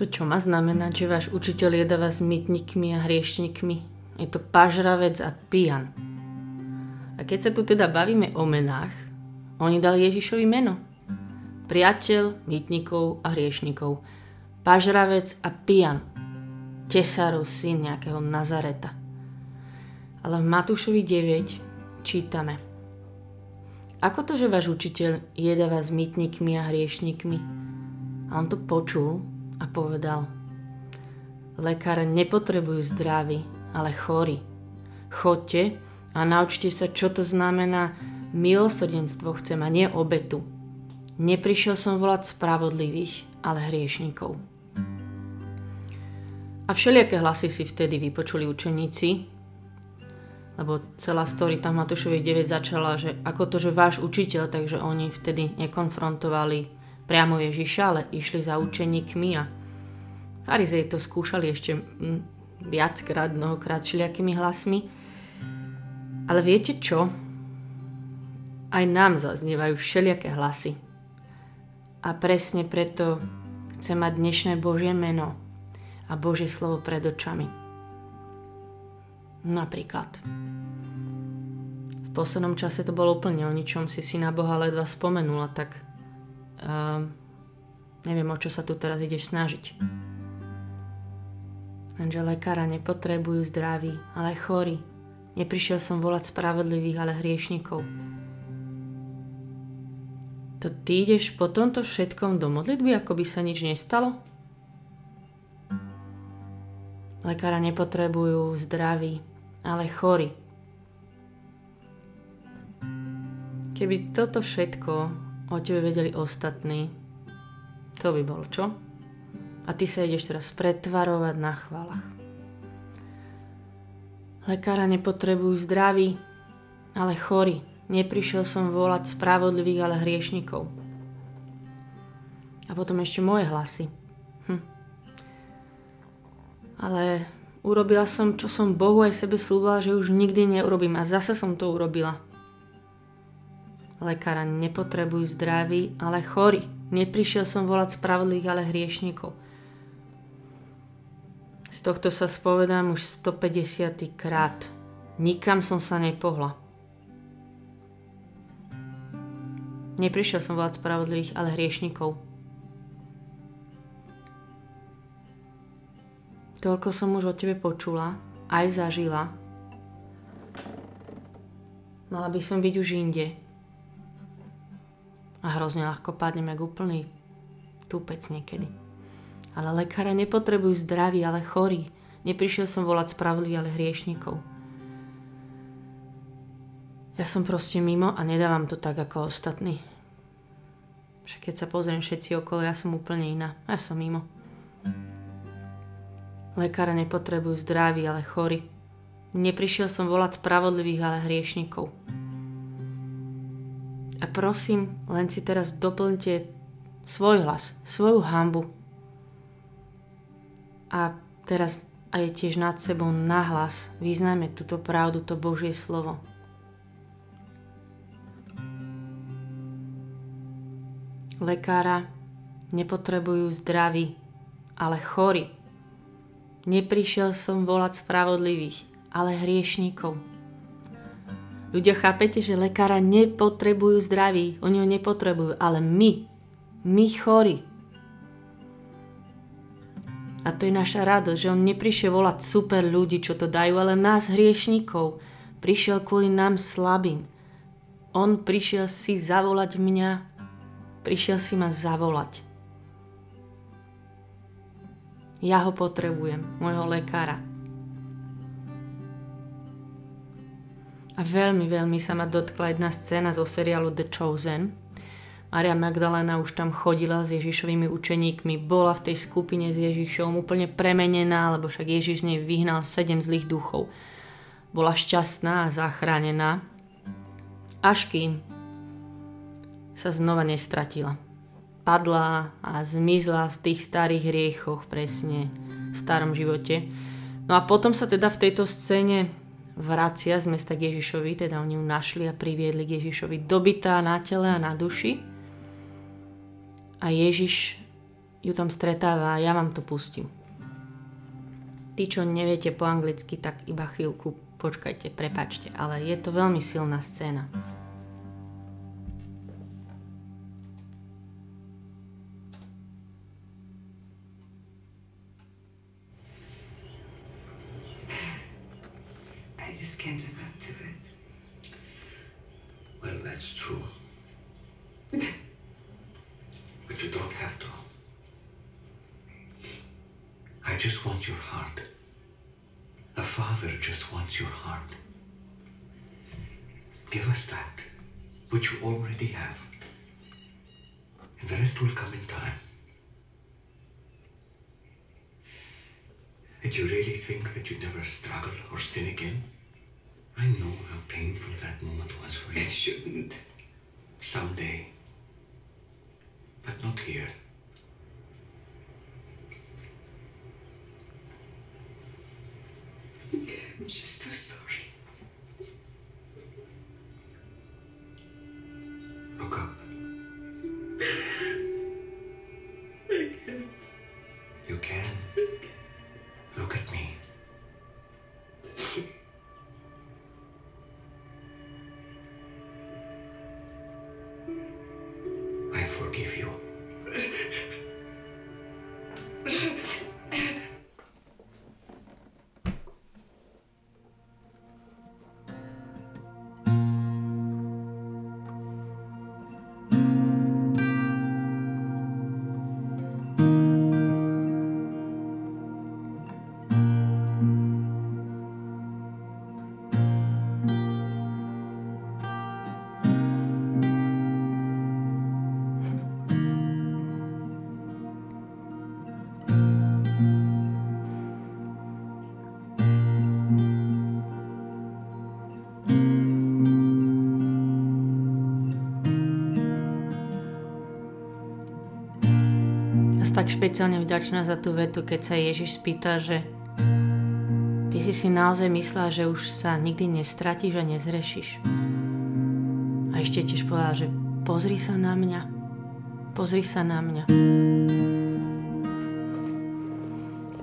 To čo má znamenať, že váš učiteľ jedáva s mytnikmi a hriešnikmi? Je to pažravec a pijan. A keď sa tu teda bavíme o menách, oni dali Ježišovi meno. Priateľ mytnikov a hriešnikov. Pažravec a pijan. Tesárov syn nejakého Nazareta. Ale v Matúšovi 9 čítame. Ako to, že váš učiteľ jedáva s mytnikmi a hriešnikmi? A on to počul a povedal Lekáre nepotrebujú zdraví, ale chorí. Chodte a naučte sa, čo to znamená milosrdenstvo chcem a nie obetu. Neprišiel som volať spravodlivých, ale hriešnikov. A všelijaké hlasy si vtedy vypočuli učeníci, lebo celá story tam Matúšovi 9 začala, že ako to, že váš učiteľ, takže oni vtedy nekonfrontovali priamo Ježiša, ale išli za učeníkmi a Farizej to skúšali ešte mm, viackrát, mnohokrát všelijakými hlasmi. Ale viete čo? Aj nám zaznievajú všelijaké hlasy. A presne preto chcem mať dnešné Božie meno a Božie slovo pred očami. Napríklad. V poslednom čase to bolo úplne o ničom, si si na Boha ledva spomenula, tak uh, neviem, o čo sa tu teraz ideš snažiť. Lenže lekára nepotrebujú zdraví, ale chorí. Neprišiel som volať spravodlivých, ale hriešnikov. To ty ideš po tomto všetkom do modlitby, ako by sa nič nestalo? Lekára nepotrebujú zdraví, ale chorí. Keby toto všetko o tebe vedeli ostatní, to by bolo čo? A ty sa ideš teraz pretvarovať na chválach. Lekára nepotrebujú zdraví, ale chorí. Neprišiel som volať spravodlivých, ale hriešnikov. A potom ešte moje hlasy. Hm. Ale urobila som, čo som Bohu aj sebe slúbila, že už nikdy neurobím. A zase som to urobila. Lekára nepotrebujú zdraví, ale chorí. Neprišiel som volať spravodlivých, ale hriešnikov. Z tohto sa spovedám už 150 krát. Nikam som sa nepohla. Neprišiel som volať spravodlivých, ale hriešnikov. Toľko som už o tebe počula, aj zažila. Mala by som byť už inde. A hrozne ľahko padnem jak úplný tupec niekedy. Ale lekára nepotrebujú zdraví, ale chorí. Neprišiel som volať spravodlivých, ale hriešnikov. Ja som proste mimo a nedávam to tak ako ostatní. Však keď sa pozriem všetci okolo, ja som úplne iná. Ja som mimo. Lekára nepotrebujú zdraví, ale chorí. Neprišiel som volať spravodlivých, ale hriešnikov. A prosím, len si teraz doplňte svoj hlas, svoju hambu, a teraz aj tiež nad sebou nahlas vyznajme túto pravdu, to Božie slovo. Lekára nepotrebujú zdraví, ale chorí. Neprišiel som volať spravodlivých, ale hriešníkov. Ľudia, chápete, že lekára nepotrebujú zdraví, oni ho nepotrebujú, ale my, my chorí, a to je naša radosť, že on neprišiel volať super ľudí, čo to dajú, ale nás hriešnikov. Prišiel kvôli nám slabým. On prišiel si zavolať mňa, prišiel si ma zavolať. Ja ho potrebujem, môjho lekára. A veľmi, veľmi sa ma dotkla jedna scéna zo seriálu The Chosen, Maria Magdalena už tam chodila s Ježišovými učeníkmi, bola v tej skupine s Ježišom úplne premenená, lebo však Ježiš z nej vyhnal sedem zlých duchov. Bola šťastná a zachránená, až kým sa znova nestratila. Padla a zmizla v tých starých hriechoch presne v starom živote. No a potom sa teda v tejto scéne vracia z mesta k Ježišovi, teda oni ju našli a priviedli k Ježišovi dobitá na tele a na duši a Ježiš ju tam stretáva a ja vám to pustím. Tí, čo neviete po anglicky, tak iba chvíľku počkajte, prepačte, ale je to veľmi silná scéna. just want your heart. A father just wants your heart. Give us that, which you already have. And the rest will come in time. Did you really think that you'd never struggle or sin again? I know how painful that moment was for you. It shouldn't. Someday. But not here. Špeciálne vďačná za tú vetu, keď sa Ježiš spýta, že ty si si naozaj myslela, že už sa nikdy nestratíš a nezrešiš. A ešte tiež povedal, že pozri sa na mňa, pozri sa na mňa.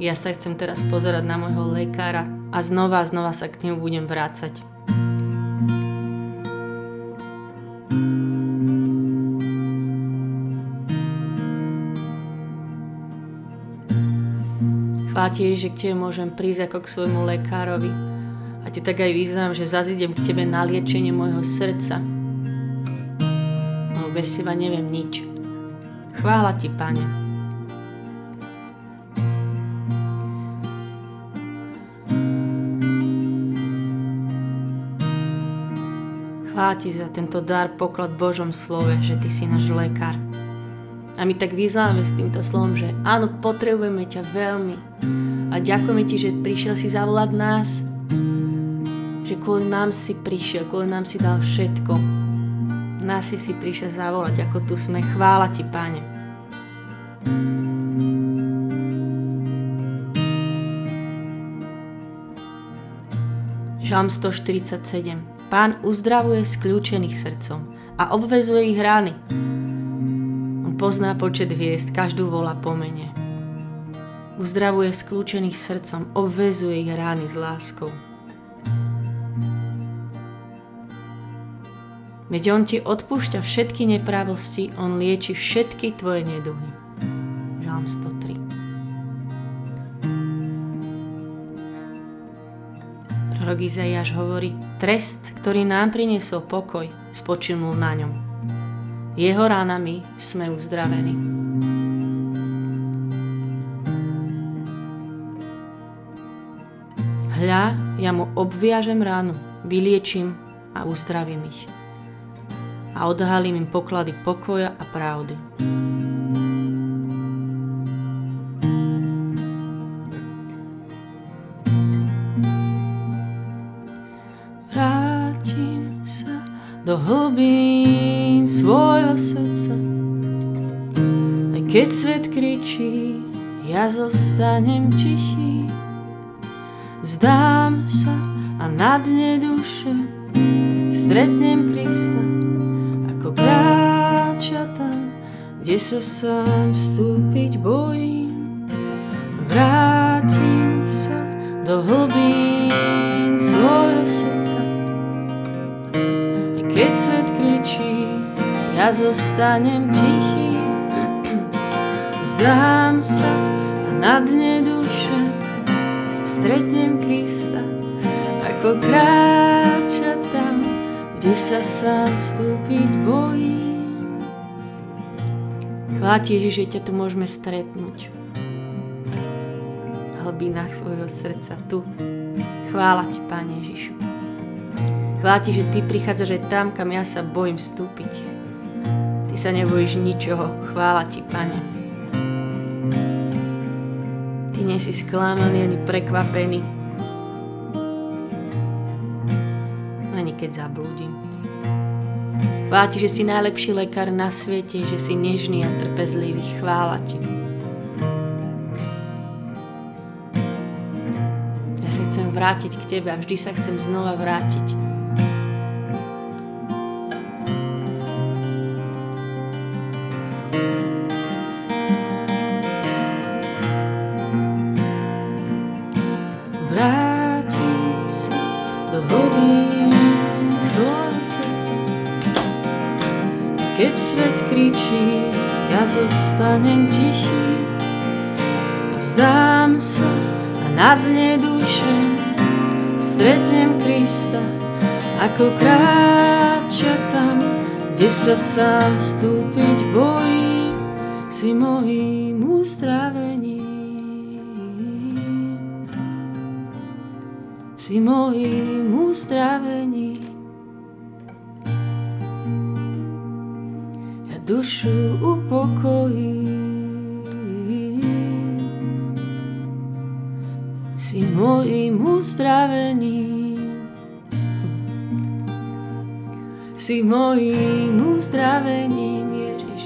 Ja sa chcem teraz pozerať na môjho lekára a znova znova sa k nemu budem vrácať. Chvála že k tebe môžem prísť ako k svojmu lekárovi. A ti tak aj vyznám, že zazidem k tebe na liečenie môjho srdca. Lebo bez teba neviem nič. Chvála ti, pane. Chvála ti za tento dar, poklad Božom slove, že ty si náš lekár. A my tak vyznáme s týmto slovom, že áno, potrebujeme ťa veľmi. A ďakujeme ti, že prišiel si zavolať nás. Že kvôli nám si prišiel, kvôli nám si dal všetko. Nás si si prišiel zavolať, ako tu sme. Chvála ti, Pane. Žalm 147 Pán uzdravuje skľúčených srdcom a obvezuje ich rány pozná počet hviezd, každú volá po mene. Uzdravuje skľúčených srdcom, obvezuje ich rány s láskou. Veď On ti odpúšťa všetky neprávosti, On lieči všetky tvoje neduhy. Žalm 103 Prorok Izaiáš hovorí, trest, ktorý nám priniesol pokoj, spočinul na ňom. Jeho ránami sme uzdravení. Hľa, ja mu obviažem ránu, vyliečím a uzdravím ich. A odhalím im poklady pokoja a pravdy. Keď svet kričí, ja zostanem tichý. Vzdám sa a na dne duše stretnem Krista, ako kráča tam, kde sa sám vstúpiť bojím. Vrátim sa do hlbín svojho srdca. I keď svet kričí, ja zostanem tichý. Vzdám sa a na dne duše stretnem Krista, ako kráča tam, kde sa sám vstúpiť bojím. Chvála ti, Ježiš, že ťa tu môžeme stretnúť. V hlbinách svojho srdca, tu. Chvála ti, Pane Ježišu. Chvála že ty prichádzaš aj tam, kam ja sa bojím vstúpiť. Ty sa nebojíš ničoho. Chvála ti, Pane. Nie si sklamaný ani prekvapený. keď zablúdim. Chvála že si najlepší lekár na svete, že si nežný a trpezlivý. Chvála ti. Ja sa chcem vrátiť k tebe a vždy sa chcem znova vrátiť. Zostanem tichý. Vzdám sa a na dne duše stretnem Krista, ako kráča tam, kde sa sám vstúpiť bojím, si mojím uzdravením. Si mojím uzdravením. Dušu upokojí. Si mojím uzdravením, si mojím uzdravením, Ježiš.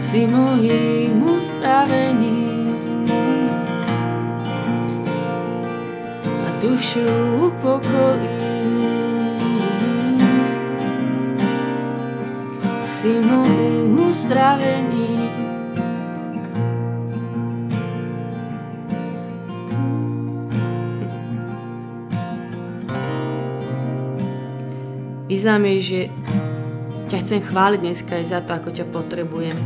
Si mojím uzdravením a dušu upokojí. Si môjim uzdravení. Vyznám jej, že ťa chcem chváliť dneska aj za to, ako ťa potrebujem.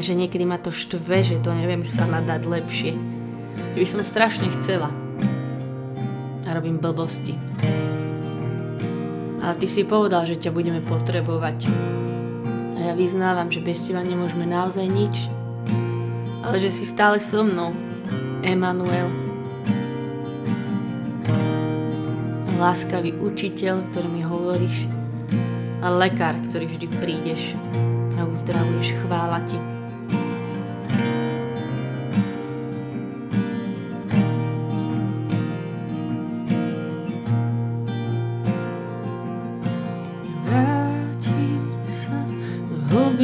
Že niekedy ma to štve, že to neviem sa nadať lepšie. Že by som strašne chcela. A robím blbosti. A ty si povedal, že ťa budeme potrebovať. A ja vyznávam, že bez teba nemôžeme naozaj nič. Ale že si stále so mnou, Emanuel. Láskavý učiteľ, ktorý mi hovoríš. A lekár, ktorý vždy prídeš a uzdravuješ. Chvála ti.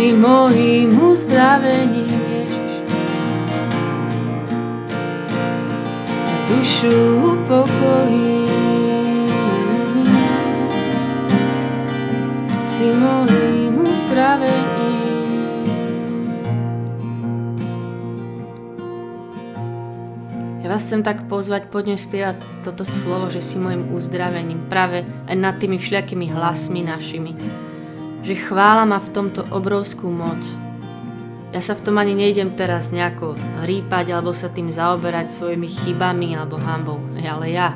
Si mojím uzdravením, Ježiš. A dušu upokojí. Si mojím uzdravením. vás chcem tak pozvať, poďme spievať toto slovo, že si môjim uzdravením, práve aj nad tými všelijakými hlasmi našimi. Že chvála má v tomto obrovskú moc. Ja sa v tom ani nejdem teraz nejako hrípať alebo sa tým zaoberať svojimi chybami alebo hambou, ale ja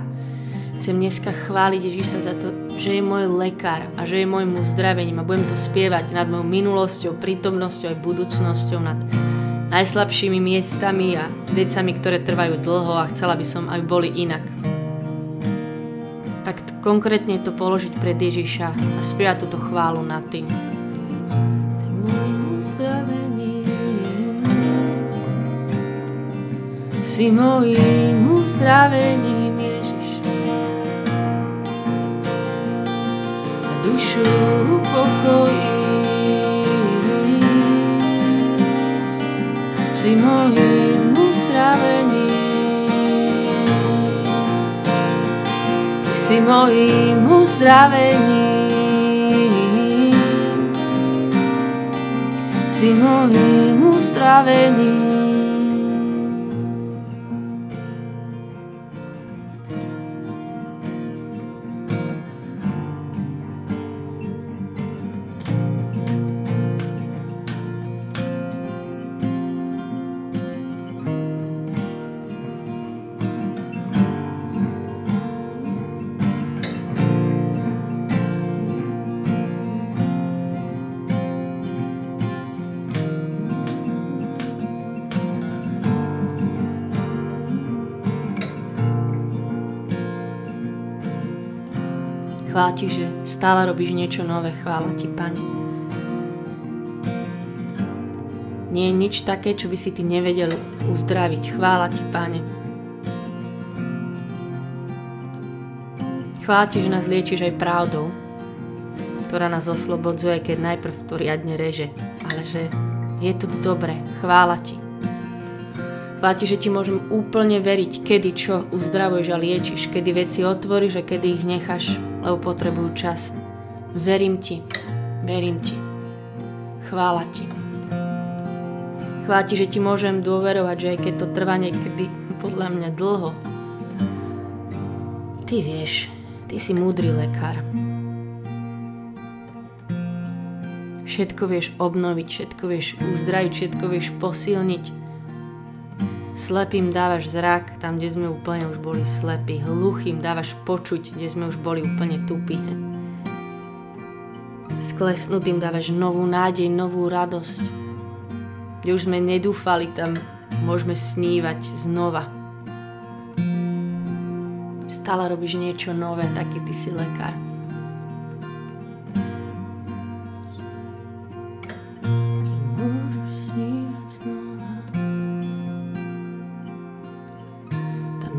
chcem dneska chváliť Ježiša za to, že je môj lekár a že je môjim uzdravením a budem to spievať nad mojou minulosťou, prítomnosťou aj budúcnosťou, nad najslabšími miestami a vecami, ktoré trvajú dlho a chcela by som, aby boli inak. Konkrétne to položiť pred Ježiša a spievať túto chválu nad tým. Si môjim uzdravením, si môjim uzdravením, Ježiš. A dušu upokojí. Si môjim si mojím uzdravením. Si mojím uzdravením. Chvála Ti, že stále robíš niečo nové. Chvála Ti, Pane. Nie je nič také, čo by si Ty nevedel uzdraviť. Chvála Ti, Pane. Chvála Ti, že nás liečiš aj pravdou, ktorá nás oslobodzuje, keď najprv to riadne reže. Ale že je to dobré. Chvála Ti. Chvála Ti, že Ti môžem úplne veriť, kedy čo uzdravuješ a liečiš, kedy veci otvoríš a kedy ich necháš lebo potrebujú čas. Verím ti, verím ti. Chvála ti. Chvála ti, že ti môžem dôverovať, že aj keď to trvá niekedy podľa mňa dlho, ty vieš, ty si múdry lekár. Všetko vieš obnoviť, všetko vieš uzdraviť, všetko vieš posilniť. Slepým dávaš zrak, tam, kde sme úplne už boli slepí. Hluchým dávaš počuť, kde sme už boli úplne tupí. Sklesnutým dávaš novú nádej, novú radosť. Kde už sme nedúfali, tam môžeme snívať znova. Stále robíš niečo nové, taký ty si lekár.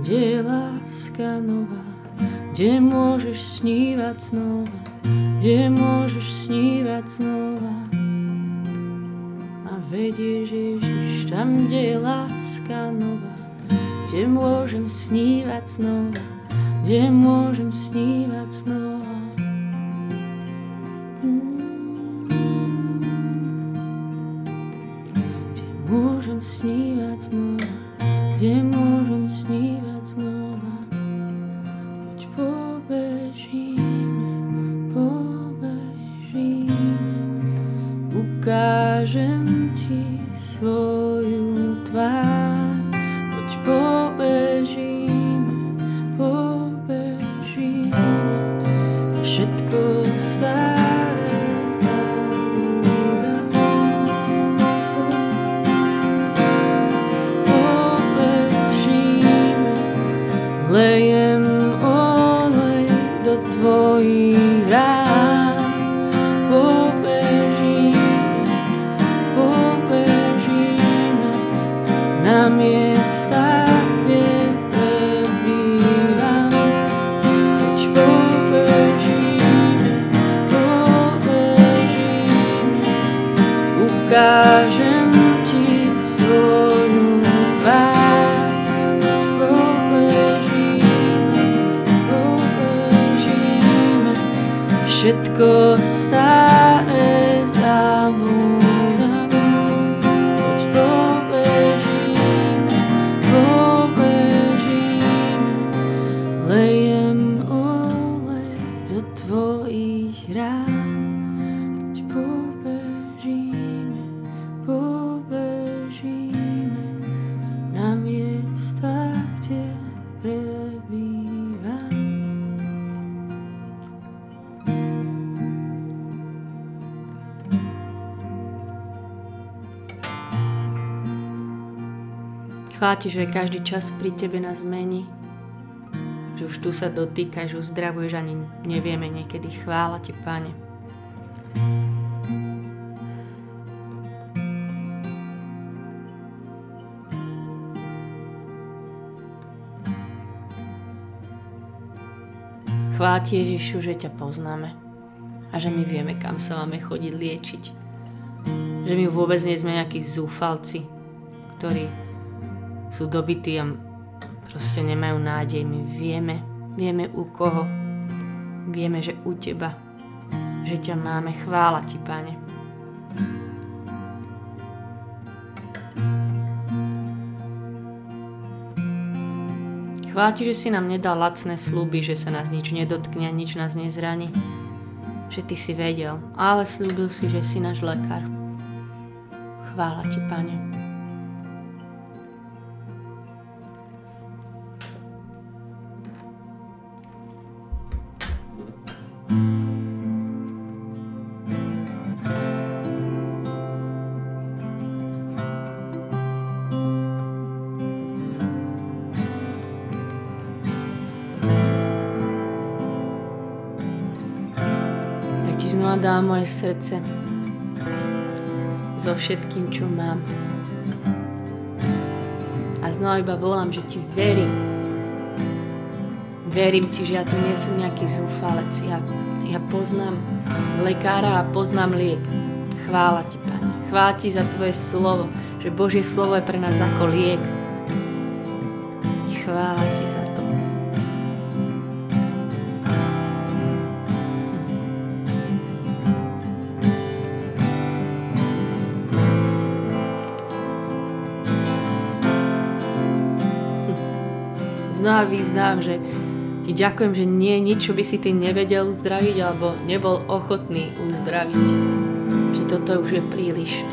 Kde je láska nová, kde môžeš snívať znova, kde môžeš snívať znova. A vedieš Ježiš tam, kde je láska nová, kde môžem snívať znova, kde môžem snívať všetko staré zabúdam. Chváti, že každý čas pri Tebe nás zmení. že už tu sa dotýkaš, uzdravuješ, ani nevieme niekedy. Chvála ti, Pane. Chvála ti, Ježišu, že ťa poznáme a že my vieme, kam sa máme chodiť liečiť. Že my vôbec nie sme nejakí zúfalci, ktorí sú dobití a proste nemajú nádej. My vieme, vieme u koho. Vieme, že u teba. Že ťa máme. Chvála ti, Pane. Chvála ti, že si nám nedal lacné sluby, že sa nás nič nedotkne nič nás nezraní. Že ty si vedel, ale slúbil si, že si náš lekár. Chvála ti, Pane. Moje srdce so všetkým, čo mám. A znova iba volám, že ti verím. Verím ti, že ja tu nie som nejaký zúfalec. Ja, ja poznám lekára a poznám liek. Chvála ti, Pane. Chvála ti za tvoje slovo, že Božie slovo je pre nás ako liek. Chvála ti znova vyznám, že ti ďakujem, že nie je nič, čo by si ty nevedel uzdraviť alebo nebol ochotný uzdraviť. Že toto už je príliš.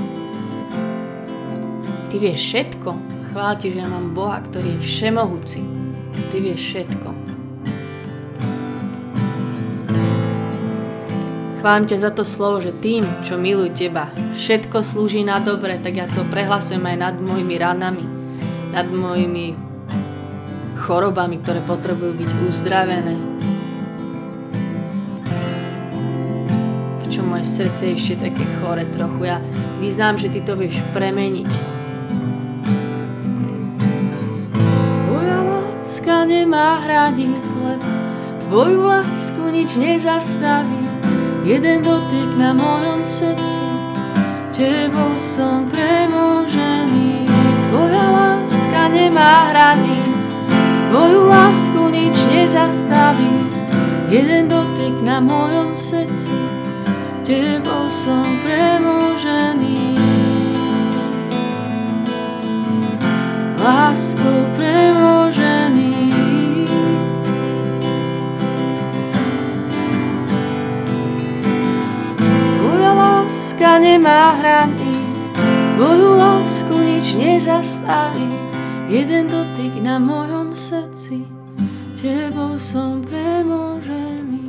Ty vieš všetko. Chvála ti, že ja mám Boha, ktorý je všemohúci. Ty vieš všetko. Chválim ťa za to slovo, že tým, čo milujú teba, všetko slúži na dobre, tak ja to prehlasujem aj nad mojimi ranami, nad mojimi chorobami, ktoré potrebujú byť uzdravené. Prečo moje srdce je ešte také chore trochu. Ja vyznám, že ty to vieš premeniť. Tvoja láska nemá hraníc, len tvoju lásku nič nezastaví. Jeden dotyk na mojom srdci, tebou som premožený. Tvoja láska nemá hraníc, Tvoju lásku nič nezastaví, jeden dotyk na mojom srdci, Tebou som premožený. Láskou premožený. Tvoja láska nemá hraníc, Tvoju lásku nič nezastaví, jeden dotyk na mojom srdci, tebou som premožený.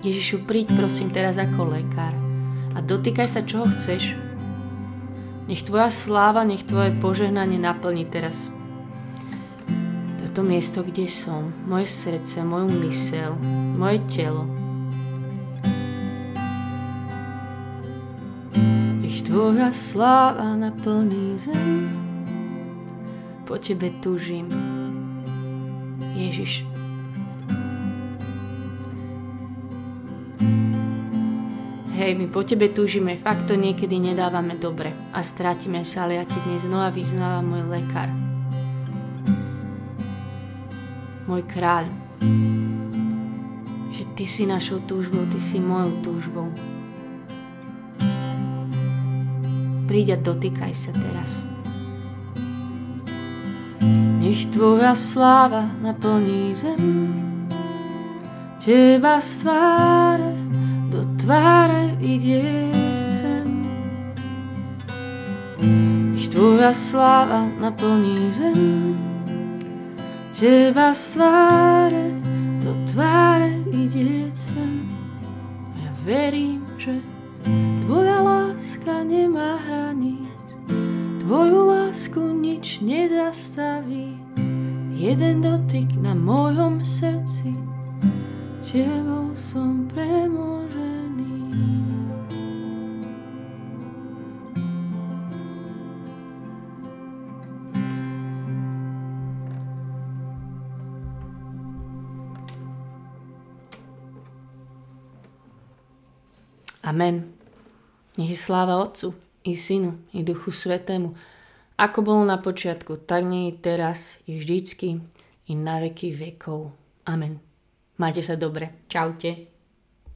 Ježišu, príď prosím teraz ako lekár a dotýkaj sa čoho chceš. Nech tvoja sláva, nech tvoje požehnanie naplní teraz toto miesto, kde som, moje srdce, moju mysel, moje telo, Tvoja sláva naplní zem, po Tebe tužím, Ježiš. Hej, my po Tebe túžime, fakt to niekedy nedávame dobre a strátime sa, ale ja Ti dnes znova vyznávam môj lekár. Môj kráľ. Že Ty si našou túžbou, Ty si mojou túžbou. Príď a dotýkaj sa teraz. Nech Tvoja sláva naplní zem, Teba z tváre do tváre vidieť sem. Nech Tvoja sláva naplní zem, Teba z tváre do tváre vidieť sem. A ja verím, že nič nezastaví. Jeden dotyk na mojom srdci, tebou som premožený. Amen. Nech je sláva Otcu i Synu i Duchu Svetému, ako bolo na počiatku, tak nie je teraz, i vždycky, i na veky vekov. Amen. Majte sa dobre. Čaute.